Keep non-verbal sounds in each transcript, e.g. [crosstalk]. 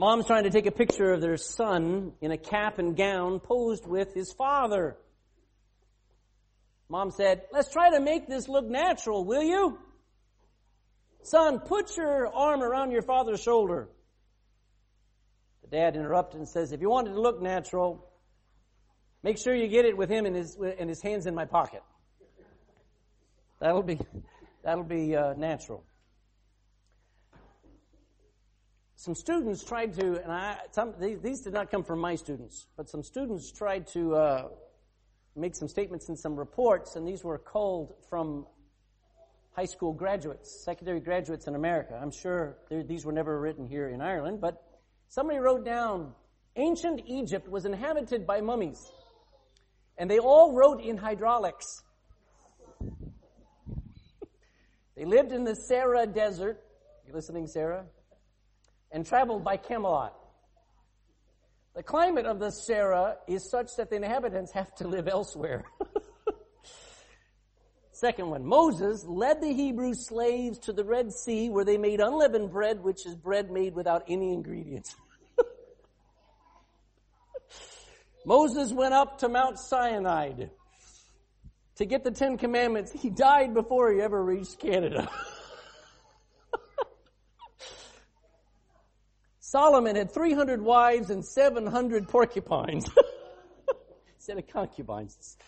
Mom's trying to take a picture of their son in a cap and gown posed with his father. Mom said, let's try to make this look natural, will you? Son, put your arm around your father's shoulder. The dad interrupted and says, if you want it to look natural, make sure you get it with him and his, and his hands in my pocket. That'll be, that'll be uh, natural. Some students tried to, and I, some, these, did not come from my students, but some students tried to uh, make some statements in some reports, and these were culled from high school graduates, secondary graduates in America. I'm sure these were never written here in Ireland, but somebody wrote down, ancient Egypt was inhabited by mummies. And they all wrote in hydraulics. [laughs] they lived in the Sahara Desert. You listening, Sarah? And traveled by Camelot. The climate of the Sahara is such that the inhabitants have to live elsewhere. [laughs] Second one, Moses led the Hebrew slaves to the Red Sea where they made unleavened bread, which is bread made without any ingredients. [laughs] Moses went up to Mount Sinai to get the Ten Commandments. He died before he ever reached Canada. [laughs] Solomon had 300 wives and 700 porcupines. [laughs] Instead of concubines.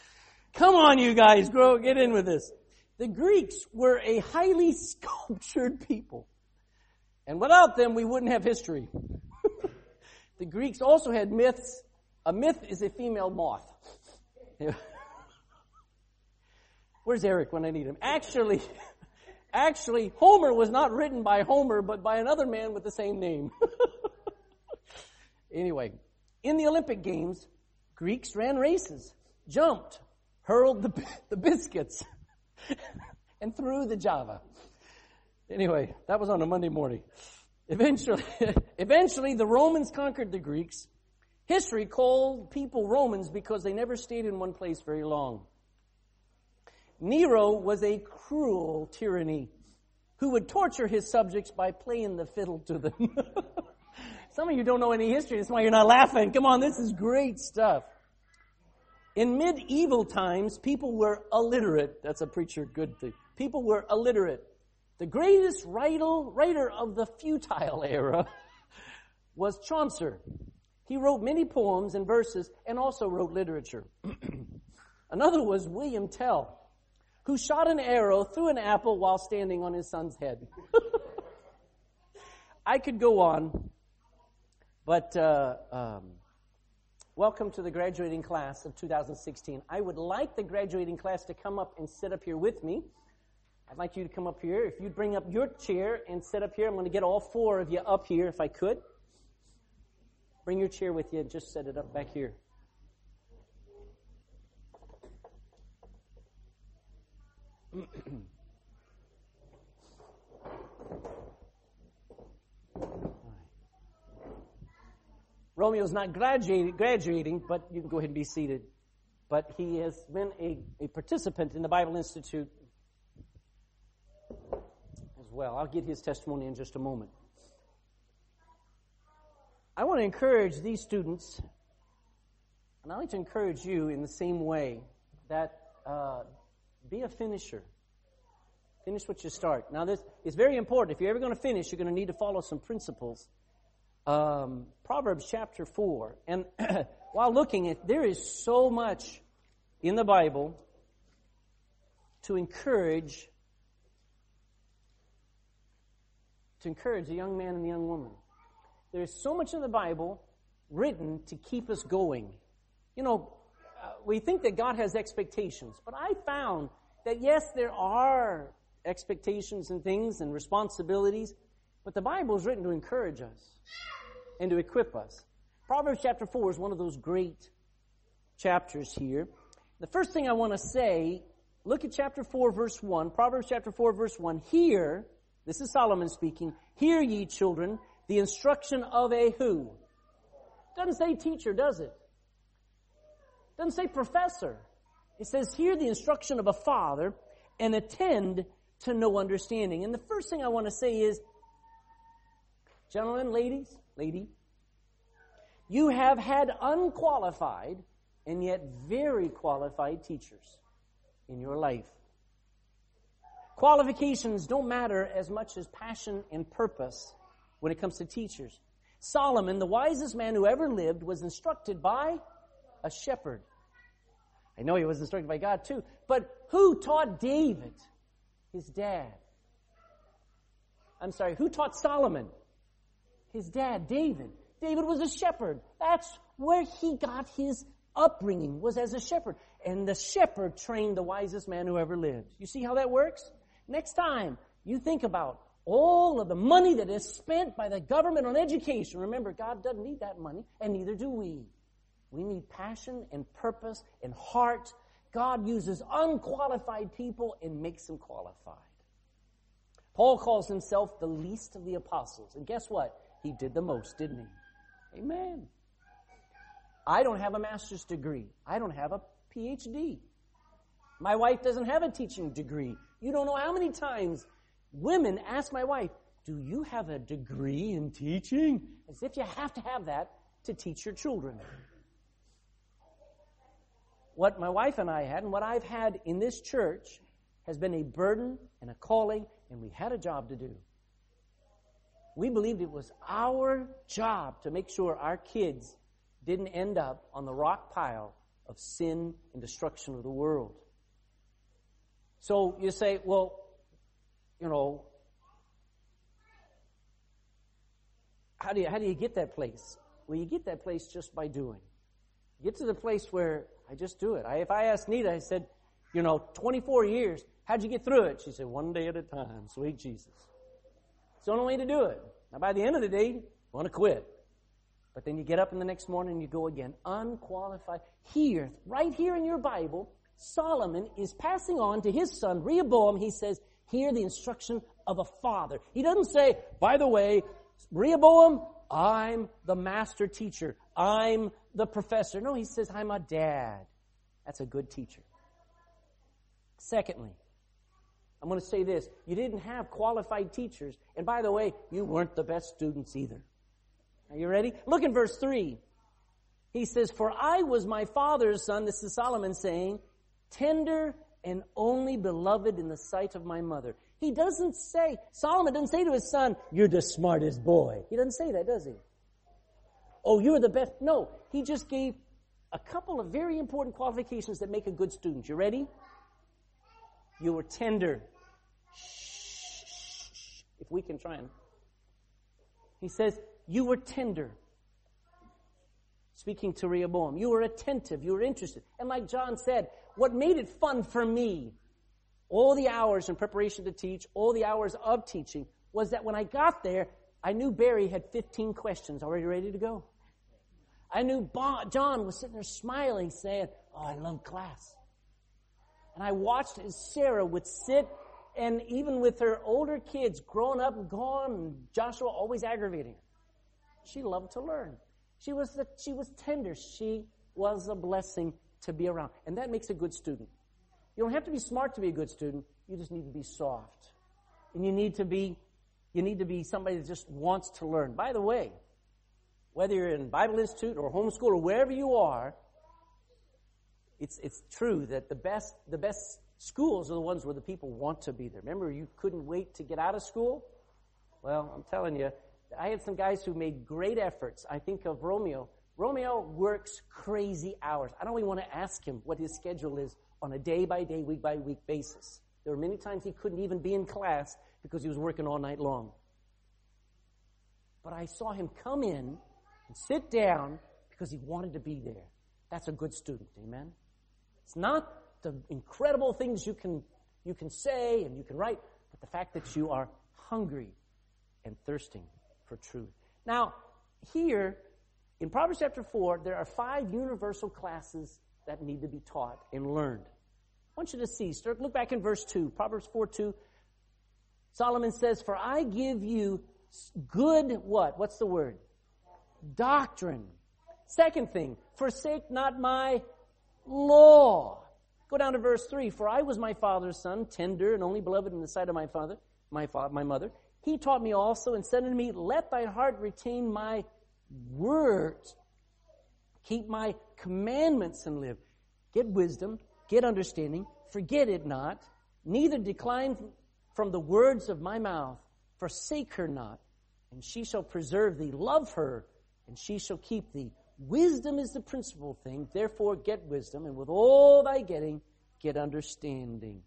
Come on, you guys, grow, get in with this. The Greeks were a highly [laughs] sculptured people. And without them, we wouldn't have history. [laughs] the Greeks also had myths. A myth is a female moth. Where's Eric when I need him? Actually, actually, Homer was not written by Homer, but by another man with the same name. [laughs] anyway, in the Olympic Games, Greeks ran races, jumped, hurled the, the biscuits [laughs] and threw the Java. Anyway, that was on a Monday morning. Eventually, [laughs] eventually the Romans conquered the Greeks. History called people Romans because they never stayed in one place very long. Nero was a cruel tyranny who would torture his subjects by playing the fiddle to them. [laughs] Some of you don't know any history. That's why you're not laughing. Come on, this is great stuff. In medieval times, people were illiterate. That's a preacher good thing. People were illiterate. The greatest writer of the futile era [laughs] was Chaucer. He wrote many poems and verses and also wrote literature. [clears throat] Another was William Tell, who shot an arrow through an apple while standing on his son's head. [laughs] I could go on, but uh, um, Welcome to the graduating class of 2016. I would like the graduating class to come up and sit up here with me. I'd like you to come up here. If you'd bring up your chair and sit up here, I'm going to get all four of you up here if I could. Bring your chair with you and just set it up back here. Romeo's not graduating, but you can go ahead and be seated. But he has been a, a participant in the Bible Institute as well. I'll get his testimony in just a moment. I want to encourage these students, and I'd like to encourage you in the same way that uh, be a finisher. Finish what you start. Now, this is very important. If you're ever going to finish, you're going to need to follow some principles um, Proverbs chapter 4. And [clears throat] while looking at, there is so much in the Bible to encourage to encourage a young man and the young woman. There is so much in the Bible written to keep us going. You know, uh, we think that God has expectations, but I found that yes, there are expectations and things and responsibilities, but the Bible is written to encourage us and to equip us. Proverbs chapter 4 is one of those great chapters here. The first thing I want to say, look at chapter 4 verse 1, Proverbs chapter 4 verse 1. Hear, this is Solomon speaking, hear ye children, the instruction of a who? Doesn't say teacher, does it? Doesn't say professor. It says, hear the instruction of a father and attend to no understanding. And the first thing I want to say is, gentlemen, ladies, lady, You have had unqualified and yet very qualified teachers in your life. Qualifications don't matter as much as passion and purpose when it comes to teachers. Solomon, the wisest man who ever lived, was instructed by a shepherd. I know he was instructed by God too, but who taught David? His dad. I'm sorry, who taught Solomon? His dad, David. David was a shepherd. That's where he got his upbringing, was as a shepherd. And the shepherd trained the wisest man who ever lived. You see how that works? Next time you think about all of the money that is spent by the government on education, remember, God doesn't need that money, and neither do we. We need passion and purpose and heart. God uses unqualified people and makes them qualified. Paul calls himself the least of the apostles. And guess what? He did the most, didn't he? Amen. I don't have a master's degree. I don't have a PhD. My wife doesn't have a teaching degree. You don't know how many times women ask my wife, do you have a degree in teaching? As if you have to have that to teach your children. What my wife and I had and what I've had in this church has been a burden and a calling and we had a job to do. We believed it was our job to make sure our kids didn't end up on the rock pile of sin and destruction of the world. So you say, well, you know, how do you, how do you get that place? Well, you get that place just by doing. You get to the place where I just do it. I, if I asked Nita, I said, you know, 24 years, how'd you get through it? She said, one day at a time, sweet Jesus. It's the only way to do it. Now, by the end of the day, you want to quit. But then you get up in the next morning and you go again. Unqualified. Here, right here in your Bible, Solomon is passing on to his son Rehoboam. He says, hear the instruction of a father. He doesn't say, by the way, Rehoboam, I'm the master teacher. I'm the professor. No, he says, I'm a dad. That's a good teacher. Secondly, I'm going to say this. You didn't have qualified teachers. And by the way, you weren't the best students either. Are you ready? Look in verse 3. He says, For I was my father's son, this is Solomon saying, tender and only beloved in the sight of my mother. He doesn't say, Solomon doesn't say to his son, You're the smartest boy. He doesn't say that, does he? Oh, you're the best. No, he just gave a couple of very important qualifications that make a good student. You ready? You were tender. If we can try and. He says, You were tender. Speaking to Rehoboam, you were attentive, you were interested. And like John said, what made it fun for me, all the hours in preparation to teach, all the hours of teaching, was that when I got there, I knew Barry had 15 questions already ready to go. I knew John was sitting there smiling, saying, Oh, I love class. And I watched as Sarah would sit and even with her older kids growing up and gone, Joshua always aggravating her. She loved to learn. She was, the, she was tender. She was a blessing to be around. And that makes a good student. You don't have to be smart to be a good student. You just need to be soft. And you need to be, you need to be somebody that just wants to learn. By the way, whether you're in Bible Institute or homeschool or wherever you are, it's, it's true that the best, the best schools are the ones where the people want to be there. Remember, you couldn't wait to get out of school? Well, I'm telling you, I had some guys who made great efforts. I think of Romeo. Romeo works crazy hours. I don't even want to ask him what his schedule is on a day by day, week by week basis. There were many times he couldn't even be in class because he was working all night long. But I saw him come in and sit down because he wanted to be there. That's a good student. Amen. It's not the incredible things you can, you can say and you can write, but the fact that you are hungry and thirsting for truth. Now, here in Proverbs chapter 4, there are five universal classes that need to be taught and learned. I want you to see, look back in verse 2, Proverbs 4 2. Solomon says, For I give you good what? What's the word? Doctrine. Second thing, forsake not my law. Go down to verse 3. For I was my father's son, tender and only beloved in the sight of my father, my, father, my mother. He taught me also and said unto me, Let thy heart retain my words keep my commandments and live. Get wisdom, get understanding, forget it not, neither decline from the words of my mouth, forsake her not, and she shall preserve thee. Love her, and she shall keep thee. Wisdom is the principal thing, therefore get wisdom, and with all thy getting, get understanding.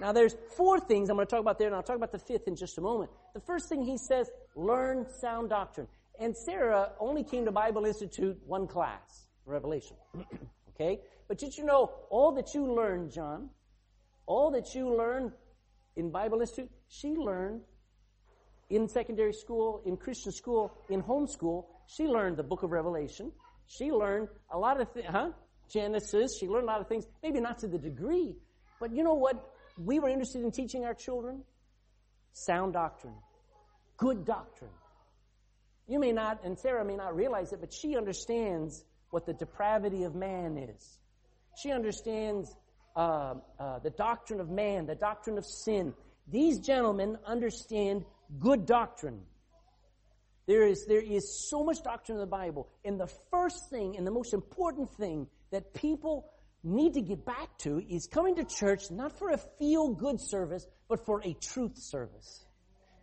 Now there's four things I'm going to talk about there, and I'll talk about the fifth in just a moment. The first thing he says, learn sound doctrine. And Sarah only came to Bible Institute one class, Revelation. [clears throat] okay? But did you know all that you learned, John, all that you learned in Bible Institute, she learned in secondary school, in Christian school, in homeschool. She learned the book of Revelation. She learned a lot of things, huh? Genesis. She learned a lot of things, maybe not to the degree, but you know what we were interested in teaching our children? Sound doctrine. Good doctrine. You may not, and Sarah may not realize it, but she understands what the depravity of man is. She understands uh, uh, the doctrine of man, the doctrine of sin. These gentlemen understand good doctrine. There is, there is so much doctrine in the Bible. And the first thing and the most important thing that people need to get back to is coming to church not for a feel good service, but for a truth service.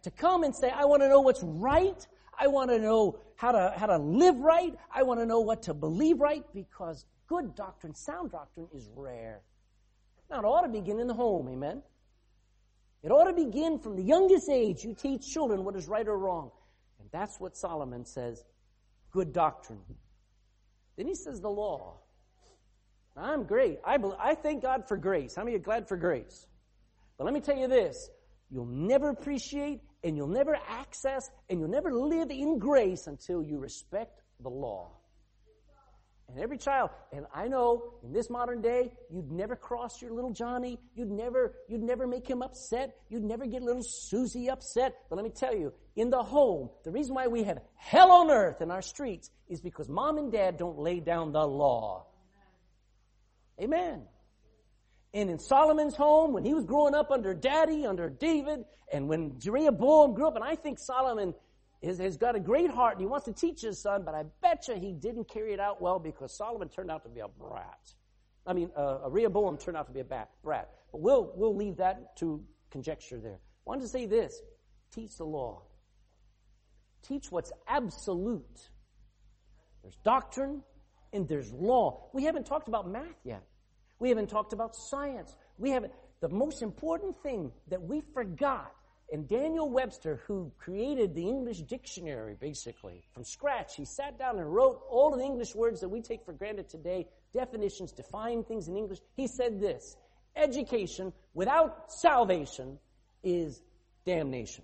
To come and say, I want to know what's right. I want to know how to, how to live right. I want to know what to believe right because good doctrine, sound doctrine is rare. Now it ought to begin in the home, amen? It ought to begin from the youngest age. You teach children what is right or wrong. And that's what Solomon says, good doctrine. Then he says the law. I'm great. I, believe, I thank God for grace. How many are glad for grace? But let me tell you this. You'll never appreciate and you'll never access and you'll never live in grace until you respect the law. And every child, and I know in this modern day, you'd never cross your little Johnny. You'd never, you'd never make him upset. You'd never get little Susie upset. But let me tell you, in the home, the reason why we have hell on earth in our streets is because mom and dad don't lay down the law. Amen. And in Solomon's home, when he was growing up under daddy, under David, and when Jeroboam grew up, and I think Solomon is, has got a great heart and he wants to teach his son, but I bet you he didn't carry it out well because Solomon turned out to be a brat. I mean, uh, Rehoboam turned out to be a brat. But we'll, we'll leave that to conjecture there. I wanted to say this. Teach the law. Teach what's absolute. There's doctrine and there's law. We haven't talked about math yet. We haven't talked about science. We haven't. The most important thing that we forgot, and Daniel Webster, who created the English dictionary basically from scratch, he sat down and wrote all of the English words that we take for granted today, definitions, define things in English. He said this education without salvation is damnation.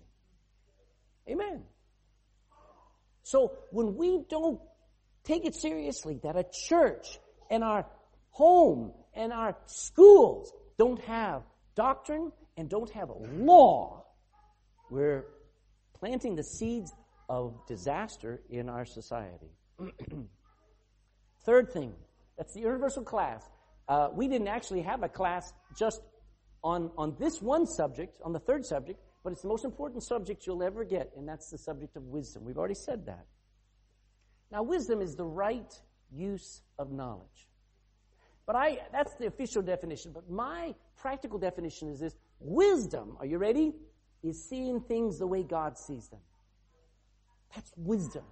Amen. So when we don't take it seriously that a church and our home and our schools don't have doctrine and don't have a law, we're planting the seeds of disaster in our society. [clears throat] Third thing, that's the universal class. Uh, we didn't actually have a class just on, on this one subject, on the third subject, but it's the most important subject you'll ever get, and that's the subject of wisdom. We've already said that. Now, wisdom is the right use of knowledge. But I, that's the official definition. But my practical definition is this. Wisdom, are you ready? Is seeing things the way God sees them. That's wisdom.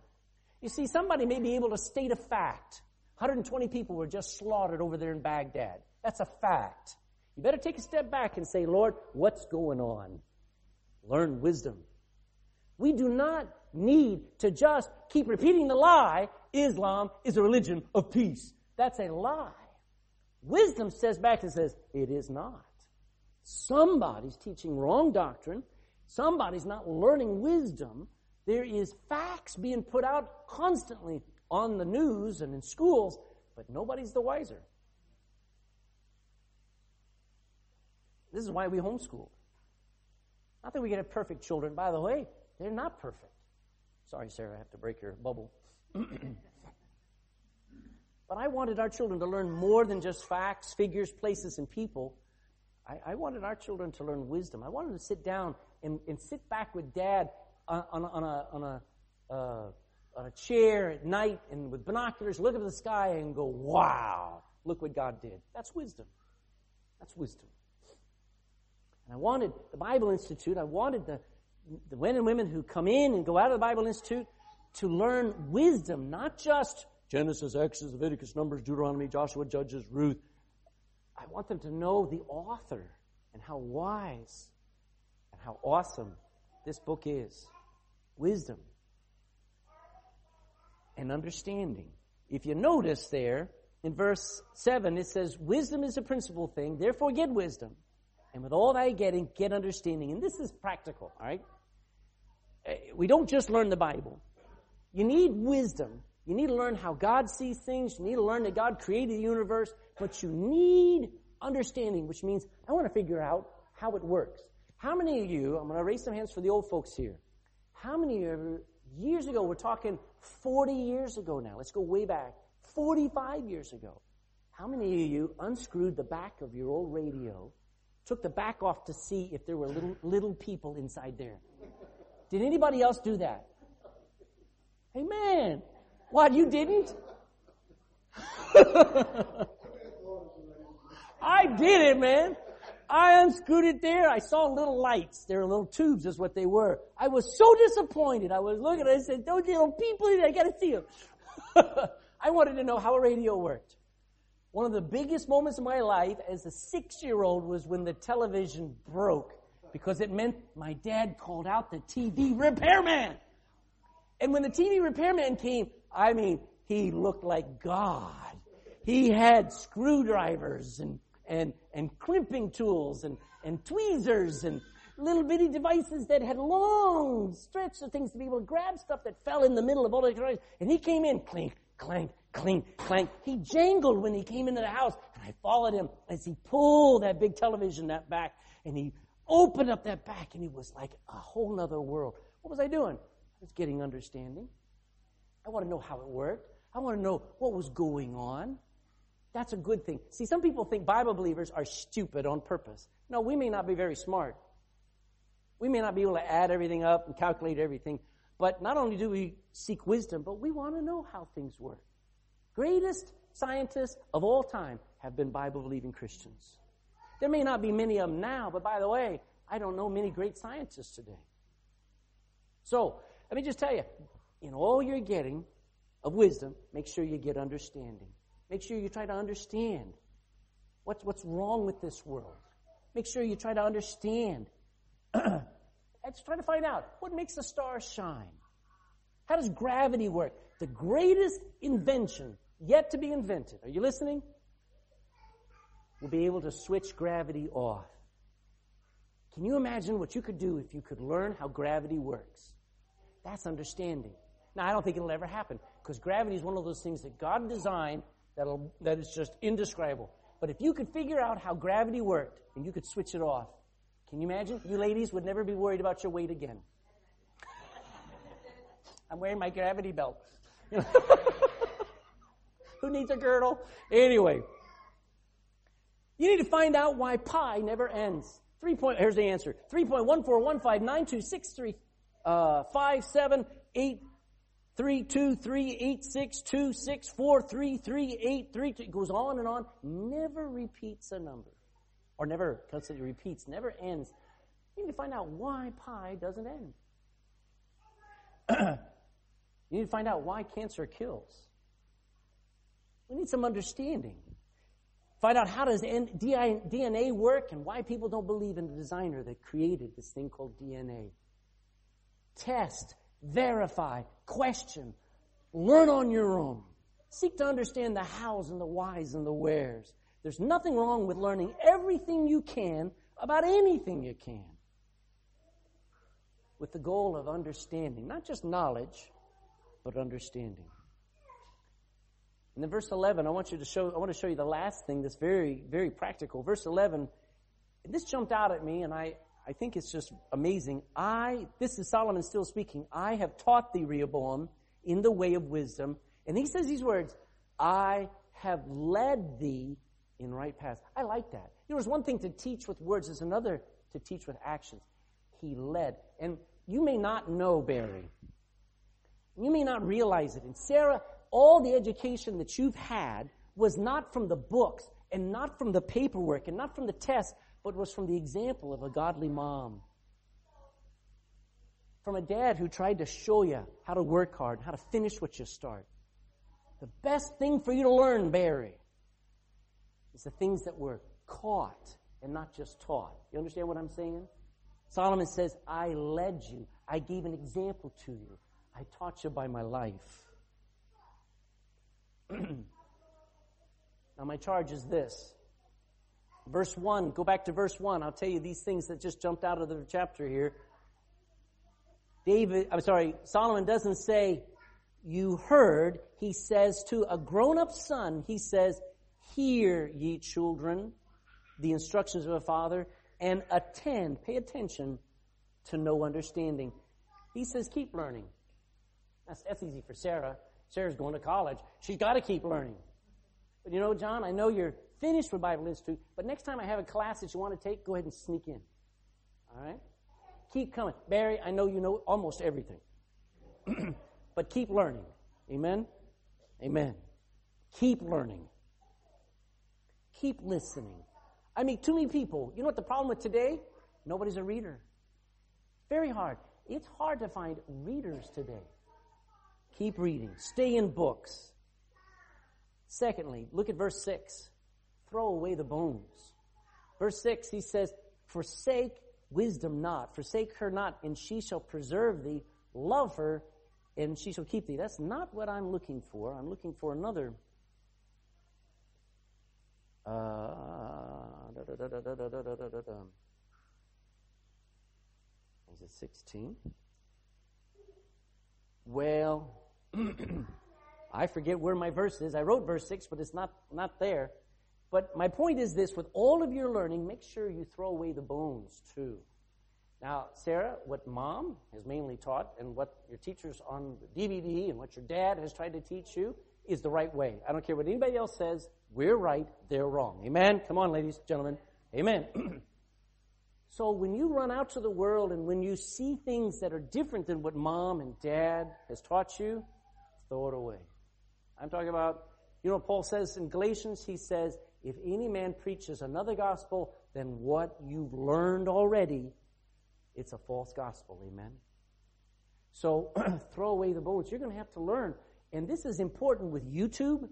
You see, somebody may be able to state a fact. 120 people were just slaughtered over there in Baghdad. That's a fact. You better take a step back and say, Lord, what's going on? Learn wisdom. We do not need to just keep repeating the lie, Islam is a religion of peace. That's a lie. Wisdom says back and says, it is not. Somebody's teaching wrong doctrine. Somebody's not learning wisdom. There is facts being put out constantly on the news and in schools, but nobody's the wiser. This is why we homeschool. Not that we get perfect children. By the way, they're not perfect. Sorry, Sarah, I have to break your bubble. [clears throat] But I wanted our children to learn more than just facts, figures, places, and people. I, I wanted our children to learn wisdom. I wanted to sit down and, and sit back with dad on, on, on a, on a uh, on a chair at night and with binoculars, look up at the sky and go, wow, look what God did. That's wisdom. That's wisdom. And I wanted the Bible Institute, I wanted the, the men and women who come in and go out of the Bible Institute to learn wisdom, not just Genesis, Exodus, Leviticus, Numbers, Deuteronomy, Joshua, Judges, Ruth. I want them to know the author and how wise and how awesome this book is. Wisdom and understanding. If you notice there, in verse 7, it says, Wisdom is a principal thing, therefore get wisdom. And with all thy getting, get understanding. And this is practical, alright? Eh, we don't just learn the Bible. You need wisdom. You need to learn how God sees things. You need to learn that God created the universe. But you need understanding, which means I want to figure out how it works. How many of you, I'm going to raise some hands for the old folks here. How many of you, years ago, we're talking 40 years ago now, let's go way back, 45 years ago. How many of you unscrewed the back of your old radio, took the back off to see if there were little, little people inside there? Did anybody else do that? Hey Amen. What, you didn't? [laughs] I did it, man. I unscrewed it there. I saw little lights. They were little tubes is what they were. I was so disappointed. I was looking, I said, those little people, I gotta see them. [laughs] I wanted to know how a radio worked. One of the biggest moments of my life as a six-year-old was when the television broke because it meant my dad called out the TV repairman. And when the TV repairman came, I mean, he looked like God. He had screwdrivers and and, and crimping tools and, and tweezers and little bitty devices that had long stretches of things to be able to grab stuff that fell in the middle of all the And he came in, clink, clank, clink, clank. He jangled when he came into the house, and I followed him as he pulled that big television that back, and he opened up that back, and he was like a whole nother world. What was I doing? I was getting understanding. I want to know how it worked. I want to know what was going on. That's a good thing. See, some people think Bible believers are stupid on purpose. No, we may not be very smart. We may not be able to add everything up and calculate everything, but not only do we seek wisdom, but we want to know how things work. Greatest scientists of all time have been Bible believing Christians. There may not be many of them now, but by the way, I don't know many great scientists today. So, let me just tell you, in all you're getting of wisdom, make sure you get understanding. Make sure you try to understand what's, what's wrong with this world. Make sure you try to understand. [clears throat] Let's try to find out what makes the stars shine. How does gravity work? The greatest invention yet to be invented. Are you listening? We'll be able to switch gravity off. Can you imagine what you could do if you could learn how gravity works? That's understanding. Now, I don't think it'll ever happen because gravity is one of those things that God designed that'll, that is just indescribable. But if you could figure out how gravity worked and you could switch it off, can you imagine? You ladies would never be worried about your weight again. [laughs] I'm wearing my gravity belt. [laughs] Who needs a girdle? Anyway, you need to find out why pi never ends. Three point, here's the answer. 3.14159263 uh, 57, three two three eight six two six four three three eight three two. It goes on and on. Never repeats a number, or never constantly repeats. Never ends. You need to find out why pi doesn't end. [clears throat] you need to find out why cancer kills. We need some understanding. Find out how does DNA work and why people don't believe in the designer that created this thing called DNA. Test verify, question, learn on your own. Seek to understand the hows and the whys and the wheres. There's nothing wrong with learning everything you can about anything you can with the goal of understanding, not just knowledge, but understanding. And then verse 11, I want you to show, I want to show you the last thing that's very, very practical. Verse 11, this jumped out at me and I, I think it's just amazing. I, this is Solomon still speaking. I have taught thee, Rehoboam, in the way of wisdom. And he says these words, I have led thee in right paths. I like that. There was one thing to teach with words, there's another to teach with actions. He led. And you may not know, Barry, You may not realize it. And Sarah, all the education that you've had was not from the books and not from the paperwork and not from the tests, but was from the example of a godly mom. From a dad who tried to show you how to work hard, how to finish what you start. The best thing for you to learn, Barry, is the things that were caught and not just taught. You understand what I'm saying? Solomon says, I led you. I gave an example to you. I taught you by my life. [clears throat] now, my charge is this. Verse 1, go back to verse 1. I'll tell you these things that just jumped out of the chapter here. David, I'm sorry, Solomon doesn't say, you heard. He says to a grown up son, he says, Hear, ye children, the instructions of a father, and attend, pay attention to no understanding. He says, Keep learning. That's, that's easy for Sarah. Sarah's going to college. She's got to keep learning. But you know, John, I know you're finished with Bible Institute, but next time I have a class that you want to take, go ahead and sneak in. All right? Keep coming. Barry, I know you know almost everything. [clears throat] but keep learning. Amen? Amen. Keep learning. Keep listening. I mean, too many people, you know what the problem with today? Nobody's a reader. Very hard. It's hard to find readers today. Keep reading. Stay in books. Secondly, look at verse 6. Throw away the bones. Verse 6, he says, Forsake wisdom not, forsake her not, and she shall preserve thee. Love her, and she shall keep thee. That's not what I'm looking for. I'm looking for another. Uh, is it 16? Well, I forget where my verse is. I wrote verse 6, but it's not, not there. But my point is this with all of your learning, make sure you throw away the bones too. Now, Sarah, what mom has mainly taught and what your teachers on the DVD and what your dad has tried to teach you is the right way. I don't care what anybody else says. We're right, they're wrong. Amen? Come on, ladies, and gentlemen. Amen. [clears throat] so when you run out to the world and when you see things that are different than what mom and dad has taught you, throw it away. I'm talking about, you know, Paul says in Galatians, he says, if any man preaches another gospel than what you've learned already, it's a false gospel. Amen. So [clears throat] throw away the bones. You're going to have to learn. And this is important with YouTube.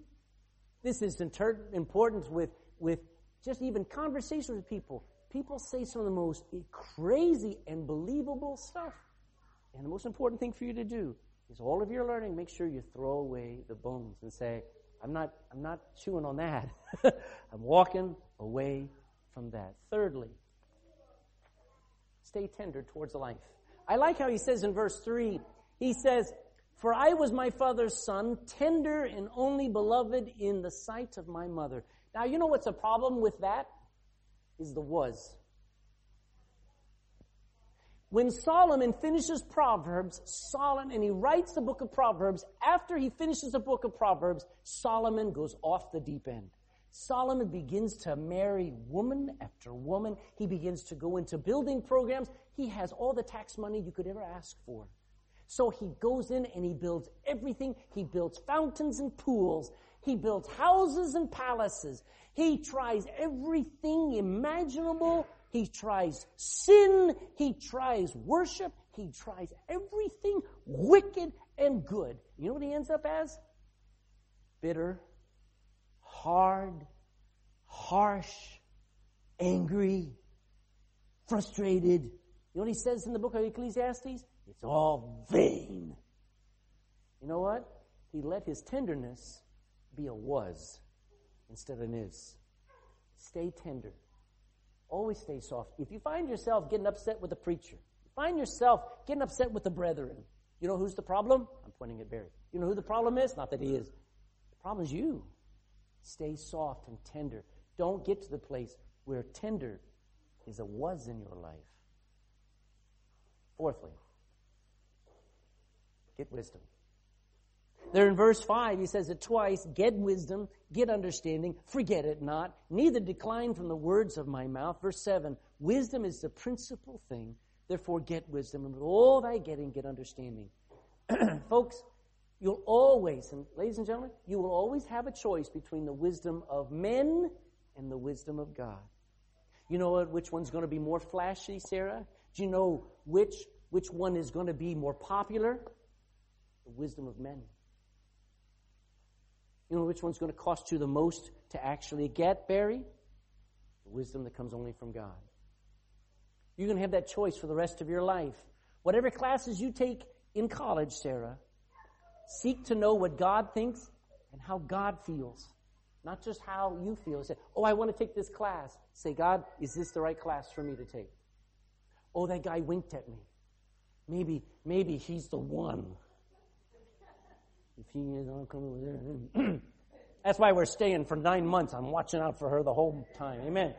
This is inter- important with, with just even conversations with people. People say some of the most crazy and believable stuff. And the most important thing for you to do is all of your learning, make sure you throw away the bones and say, I'm not, I'm not chewing on that. [laughs] I'm walking away from that. Thirdly, stay tender towards life. I like how he says in verse 3, he says, For I was my father's son, tender and only beloved in the sight of my mother. Now, you know what's a problem with that? Is the was. When Solomon finishes Proverbs, Solomon, and he writes the book of Proverbs, after he finishes the book of Proverbs, Solomon goes off the deep end. Solomon begins to marry woman after woman. He begins to go into building programs. He has all the tax money you could ever ask for. So he goes in and he builds everything. He builds fountains and pools. He builds houses and palaces. He tries everything imaginable. He tries sin. He tries worship. He tries everything wicked and good. You know what he ends up as? Bitter hard, harsh, angry, frustrated. You know what he says in the book of Ecclesiastes? It's all vain. You know what? He let his tenderness be a was instead of an is. Stay tender. Always stay soft. If you find yourself getting upset with the preacher, find yourself getting upset with the brethren, you know who's the problem? I'm pointing at Barry. You know who the problem is? Not that he is. The problem is you. Stay soft and tender. Don't get to the place where tender is a was in your life. Fourthly, get wisdom. There in verse 5, he says it twice get wisdom, get understanding, forget it not, neither decline from the words of my mouth. Verse 7, wisdom is the principal thing, therefore get wisdom, and with all thy getting, get understanding. [clears throat] Folks, You'll always, and ladies and gentlemen, you will always have a choice between the wisdom of men and the wisdom of God. You know which one's going to be more flashy, Sarah? Do you know which, which one is going to be more popular? The wisdom of men. You know which one's going to cost you the most to actually get, Barry? The wisdom that comes only from God. You're going to have that choice for the rest of your life. Whatever classes you take in college, Sarah, seek to know what God thinks and how God feels. Not just how you feel. Say, oh, I want to take this class. Say, God, is this the right class for me to take? Oh, that guy winked at me. Maybe, maybe he's the one. If he is, I'll come over there. [clears throat] That's why we're staying for nine months. I'm watching out for her the whole time. Amen.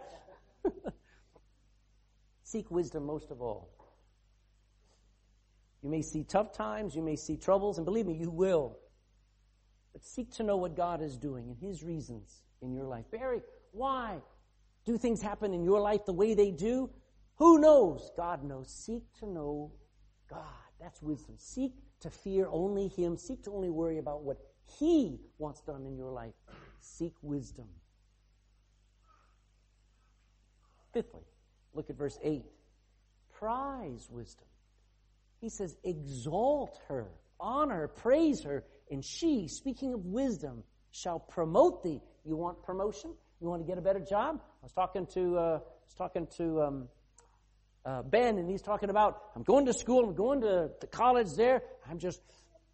[laughs] Seek wisdom most of all. You may see tough times, you may see troubles, and believe me, you will. But seek to know what God is doing and His reasons in your life. Barry, why do things happen in your life the way they do? Who knows? God knows. Seek to know God. That's wisdom. Seek to fear only Him. Seek to only worry about what He wants done in your life. Seek wisdom. Fifthly, look at verse 8. Prize wisdom. He says, exalt her, honor, praise her, and she, speaking of wisdom, shall promote thee. You want promotion? You want to get a better job? I was talking to, uh, I was talking to um, uh, Ben, and he's talking about, I'm going to school, I'm going to, to college there, I'm just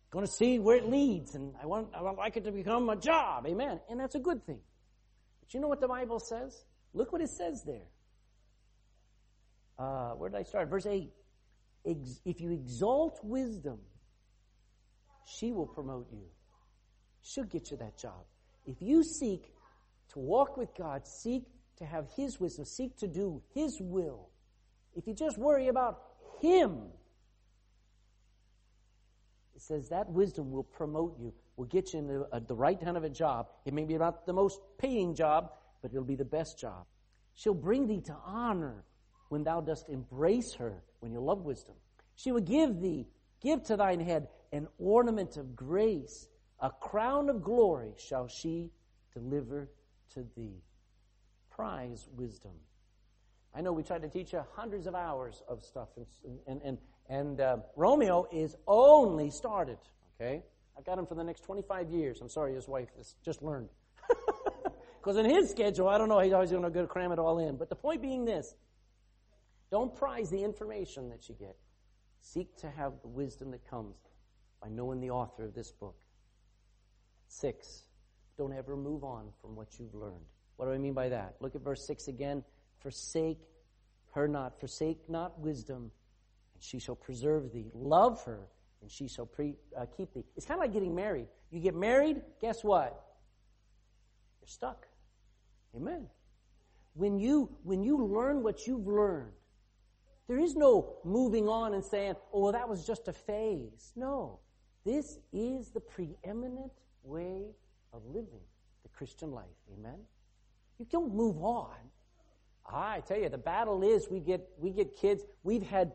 going to see where it leads, and I want, I would like it to become a job. Amen. And that's a good thing. But you know what the Bible says? Look what it says there. Uh, where did I start? Verse 8. if you exalt wisdom, she will promote you. She'll get you that job. If you seek to walk with God, seek to have His wisdom, seek to do His will, if you just worry about Him, it says that wisdom will promote you, will get you in the, uh, the right kind of a job. It may be not the most paying job, but it'll be the best job. She'll bring thee to honor when thou dost embrace her, when you love wisdom. She will give thee, give to thine head an ornament of grace, a crown of glory shall she deliver to thee. Prize wisdom. I know we tried to teach you hundreds of hours of stuff, and, and, and, and uh, Romeo is only started, okay? I've got him for the next 25 years. I'm sorry, his wife has just learned. [laughs] Because in his schedule, I don't know, he's always going to cram it all in. But the point being this don't prize the information that you get. Seek to have the wisdom that comes by knowing the author of this book. Six, don't ever move on from what you've learned. What do I mean by that? Look at verse 6 again. Forsake her not, forsake not wisdom, and she shall preserve thee. Love her, and she shall pre, uh, keep thee. It's kind of like getting married. You get married, guess what? You're stuck. Amen. When you, when you learn what you've learned, there is no moving on and saying, oh, well, that was just a phase. No. This is the preeminent way of living the Christian life. Amen? You don't move on. I tell you, the battle is we get, we get kids, we've had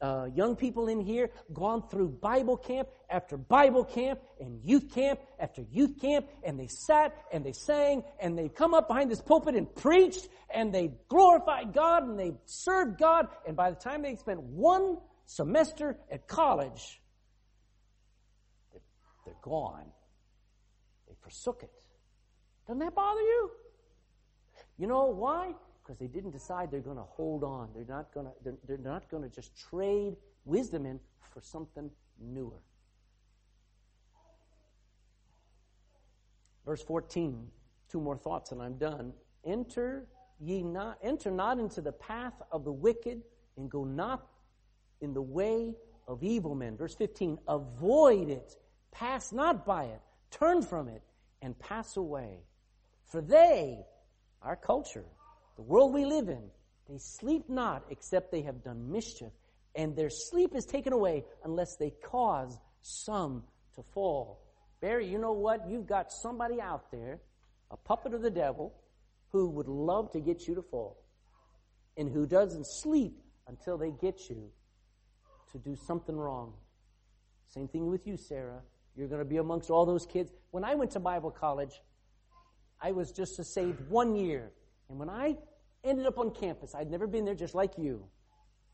uh, young people in here gone through Bible camp after Bible camp and youth camp after youth camp, and they sat and they sang and they come up behind this pulpit and preached and they glorified God and they served God, and by the time they spent one semester at college, they're gone. They forsook it. Doesn't that bother you? You know why? Because they didn't decide they're going to hold on. They're not going to, they're, they're not going to just trade wisdom in for something newer. Verse 14, two more thoughts and I'm done. Enter ye not, enter not into the path of the wicked and go not in the way of evil men. Verse 15, avoid it Pass not by it. Turn from it and pass away. For they, our culture, the world we live in, they sleep not except they have done mischief, and their sleep is taken away unless they cause some to fall. Barry, you know what? You've got somebody out there, a puppet of the devil, who would love to get you to fall, and who doesn't sleep until they get you to do something wrong. Same thing with you, Sarah. You're going to be amongst all those kids. When I went to Bible college, I was just a saved one year. And when I ended up on campus, I'd never been there just like you.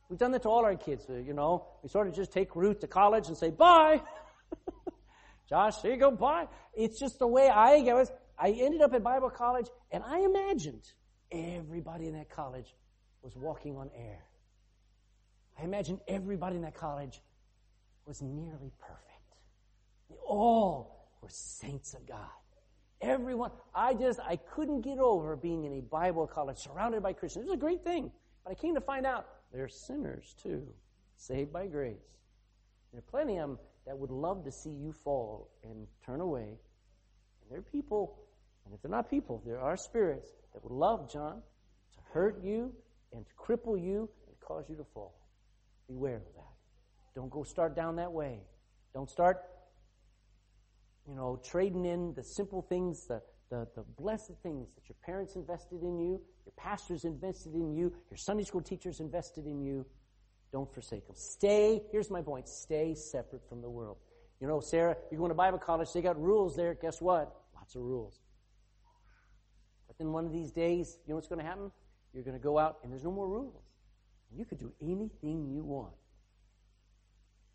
We've done that to all our kids, uh, you know. We sort of just take Ruth to college and say, bye. [laughs] Josh, here you go, bye. It's just the way I was. I ended up at Bible college and I imagined everybody in that college was walking on air. I imagined everybody in that college was nearly perfect. They all were saints of God. Everyone, I just, I couldn't get over being in a Bible college surrounded by Christians. It was a great thing. But I came to find out they're sinners too, saved by grace. There are plenty of them that would love to see you fall and turn away. And there are people, and if they're not people, there are spirits that would love, John, to hurt you and to cripple you and cause you to fall. Beware of that. Don't go start down that way. Don't start you know, trading in the simple things, the, the, the blessed things that your parents invested in you, your pastors invested in you, your Sunday school teachers invested in you. Don't forsake them. Stay, here's my point, stay separate from the world. You know, Sarah, you're going to Bible college, they got rules there. Guess what? Lots of rules. But then one of these days, you know what's going to happen? You're going to go out and there's no more rules. You could do anything you want.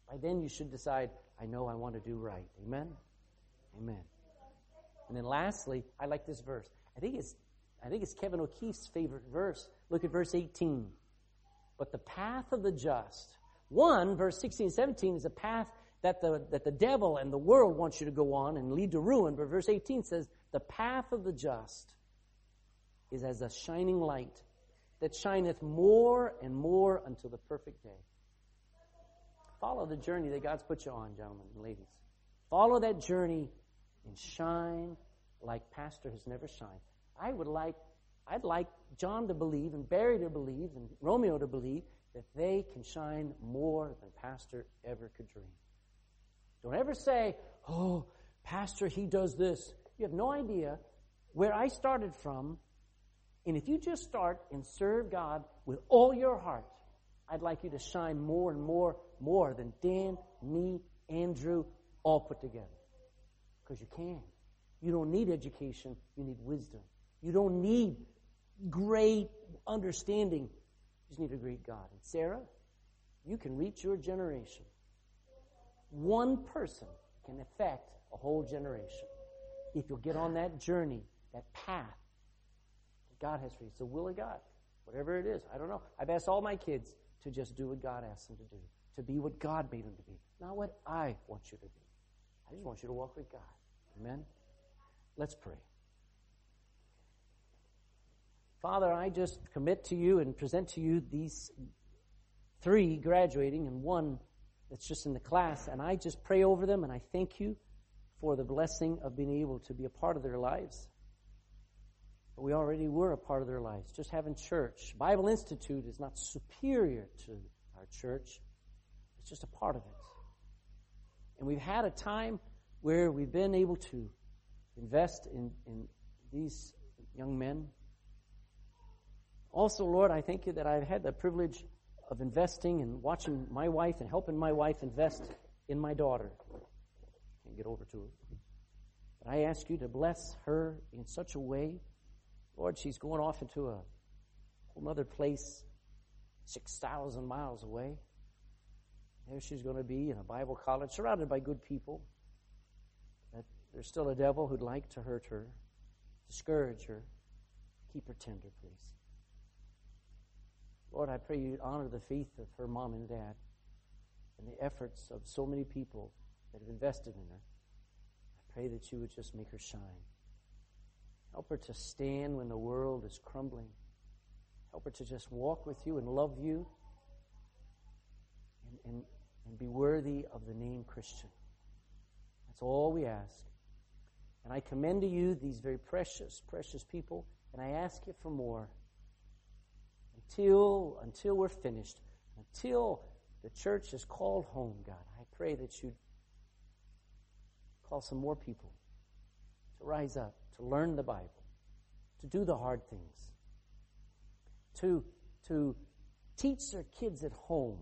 By then, you should decide, I know I want to do right. Amen? Amen. And then lastly, I like this verse. I think it's I think it's Kevin O'Keefe's favorite verse. Look at verse 18. But the path of the just, one, verse 16 and 17 is a path that the, that the devil and the world wants you to go on and lead to ruin. But verse 18 says, the path of the just is as a shining light that shineth more and more until the perfect day. Follow the journey that God's put you on, gentlemen and ladies. Follow that journey and shine like Pastor has never shined. I would like, I'd like John to believe and Barry to believe and Romeo to believe that they can shine more than Pastor ever could dream. Don't ever say, oh, Pastor, he does this. You have no idea where I started from. And if you just start and serve God with all your heart, I'd like you to shine more and more, more than Dan, me, Andrew, all put together. Because you can. You don't need education, you need wisdom. You don't need great understanding, you just need a great God. And Sarah, you can reach your generation. One person can affect a whole generation if you'll get on that journey, that path that God has for you. It's the will of God. Whatever it is, I don't know. I've asked all my kids to just do what God asked them to do, to be what God made them to be, not what I want you to be. I just want you to walk with God. Amen? Let's pray. Father, I just commit to you and present to you these three graduating and one that's just in the class, and I just pray over them and I thank you for the blessing of being able to be a part of their lives. But we already were a part of their lives. Just having church. Bible Institute is not superior to our church. It's just a part of it. And we've had a time where we've been able to invest in, in these young men. Also, Lord, I thank you that I've had the privilege of investing and watching my wife and helping my wife invest in my daughter. Can't get over to her. But I ask you to bless her in such a way. Lord, she's going off into a whole other place, 6,000 miles away. There she's going to be in a Bible college, surrounded by good people. But there's still a devil who'd like to hurt her, discourage her. Keep her tender, please. Lord, I pray you'd honor the faith of her mom and dad and the efforts of so many people that have invested in her. I pray that you would just make her shine. Help her to stand when the world is crumbling. Help her to just walk with you and love you and, and be worthy of the name Christian. That's all we ask. And I commend to you these very precious, precious people, and I ask you for more. Until, until we're finished, until the church is called home, God, I pray that you'd call some more people to rise up, to learn the Bible, to do the hard things, to, to teach their kids at home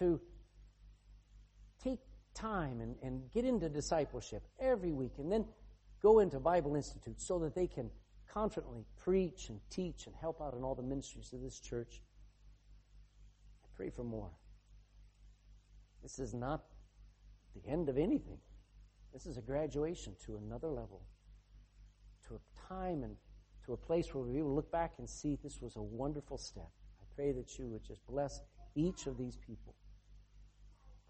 to take time and, and get into discipleship every week and then go into Bible Institute so that they can confidently preach and teach and help out in all the ministries of this church. I pray for more. This is not the end of anything. This is a graduation to another level, to a time and to a place where we will look back and see this was a wonderful step. I pray that you would just bless each of these people.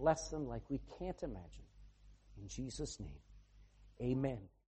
Bless them like we can't imagine. In Jesus' name, amen.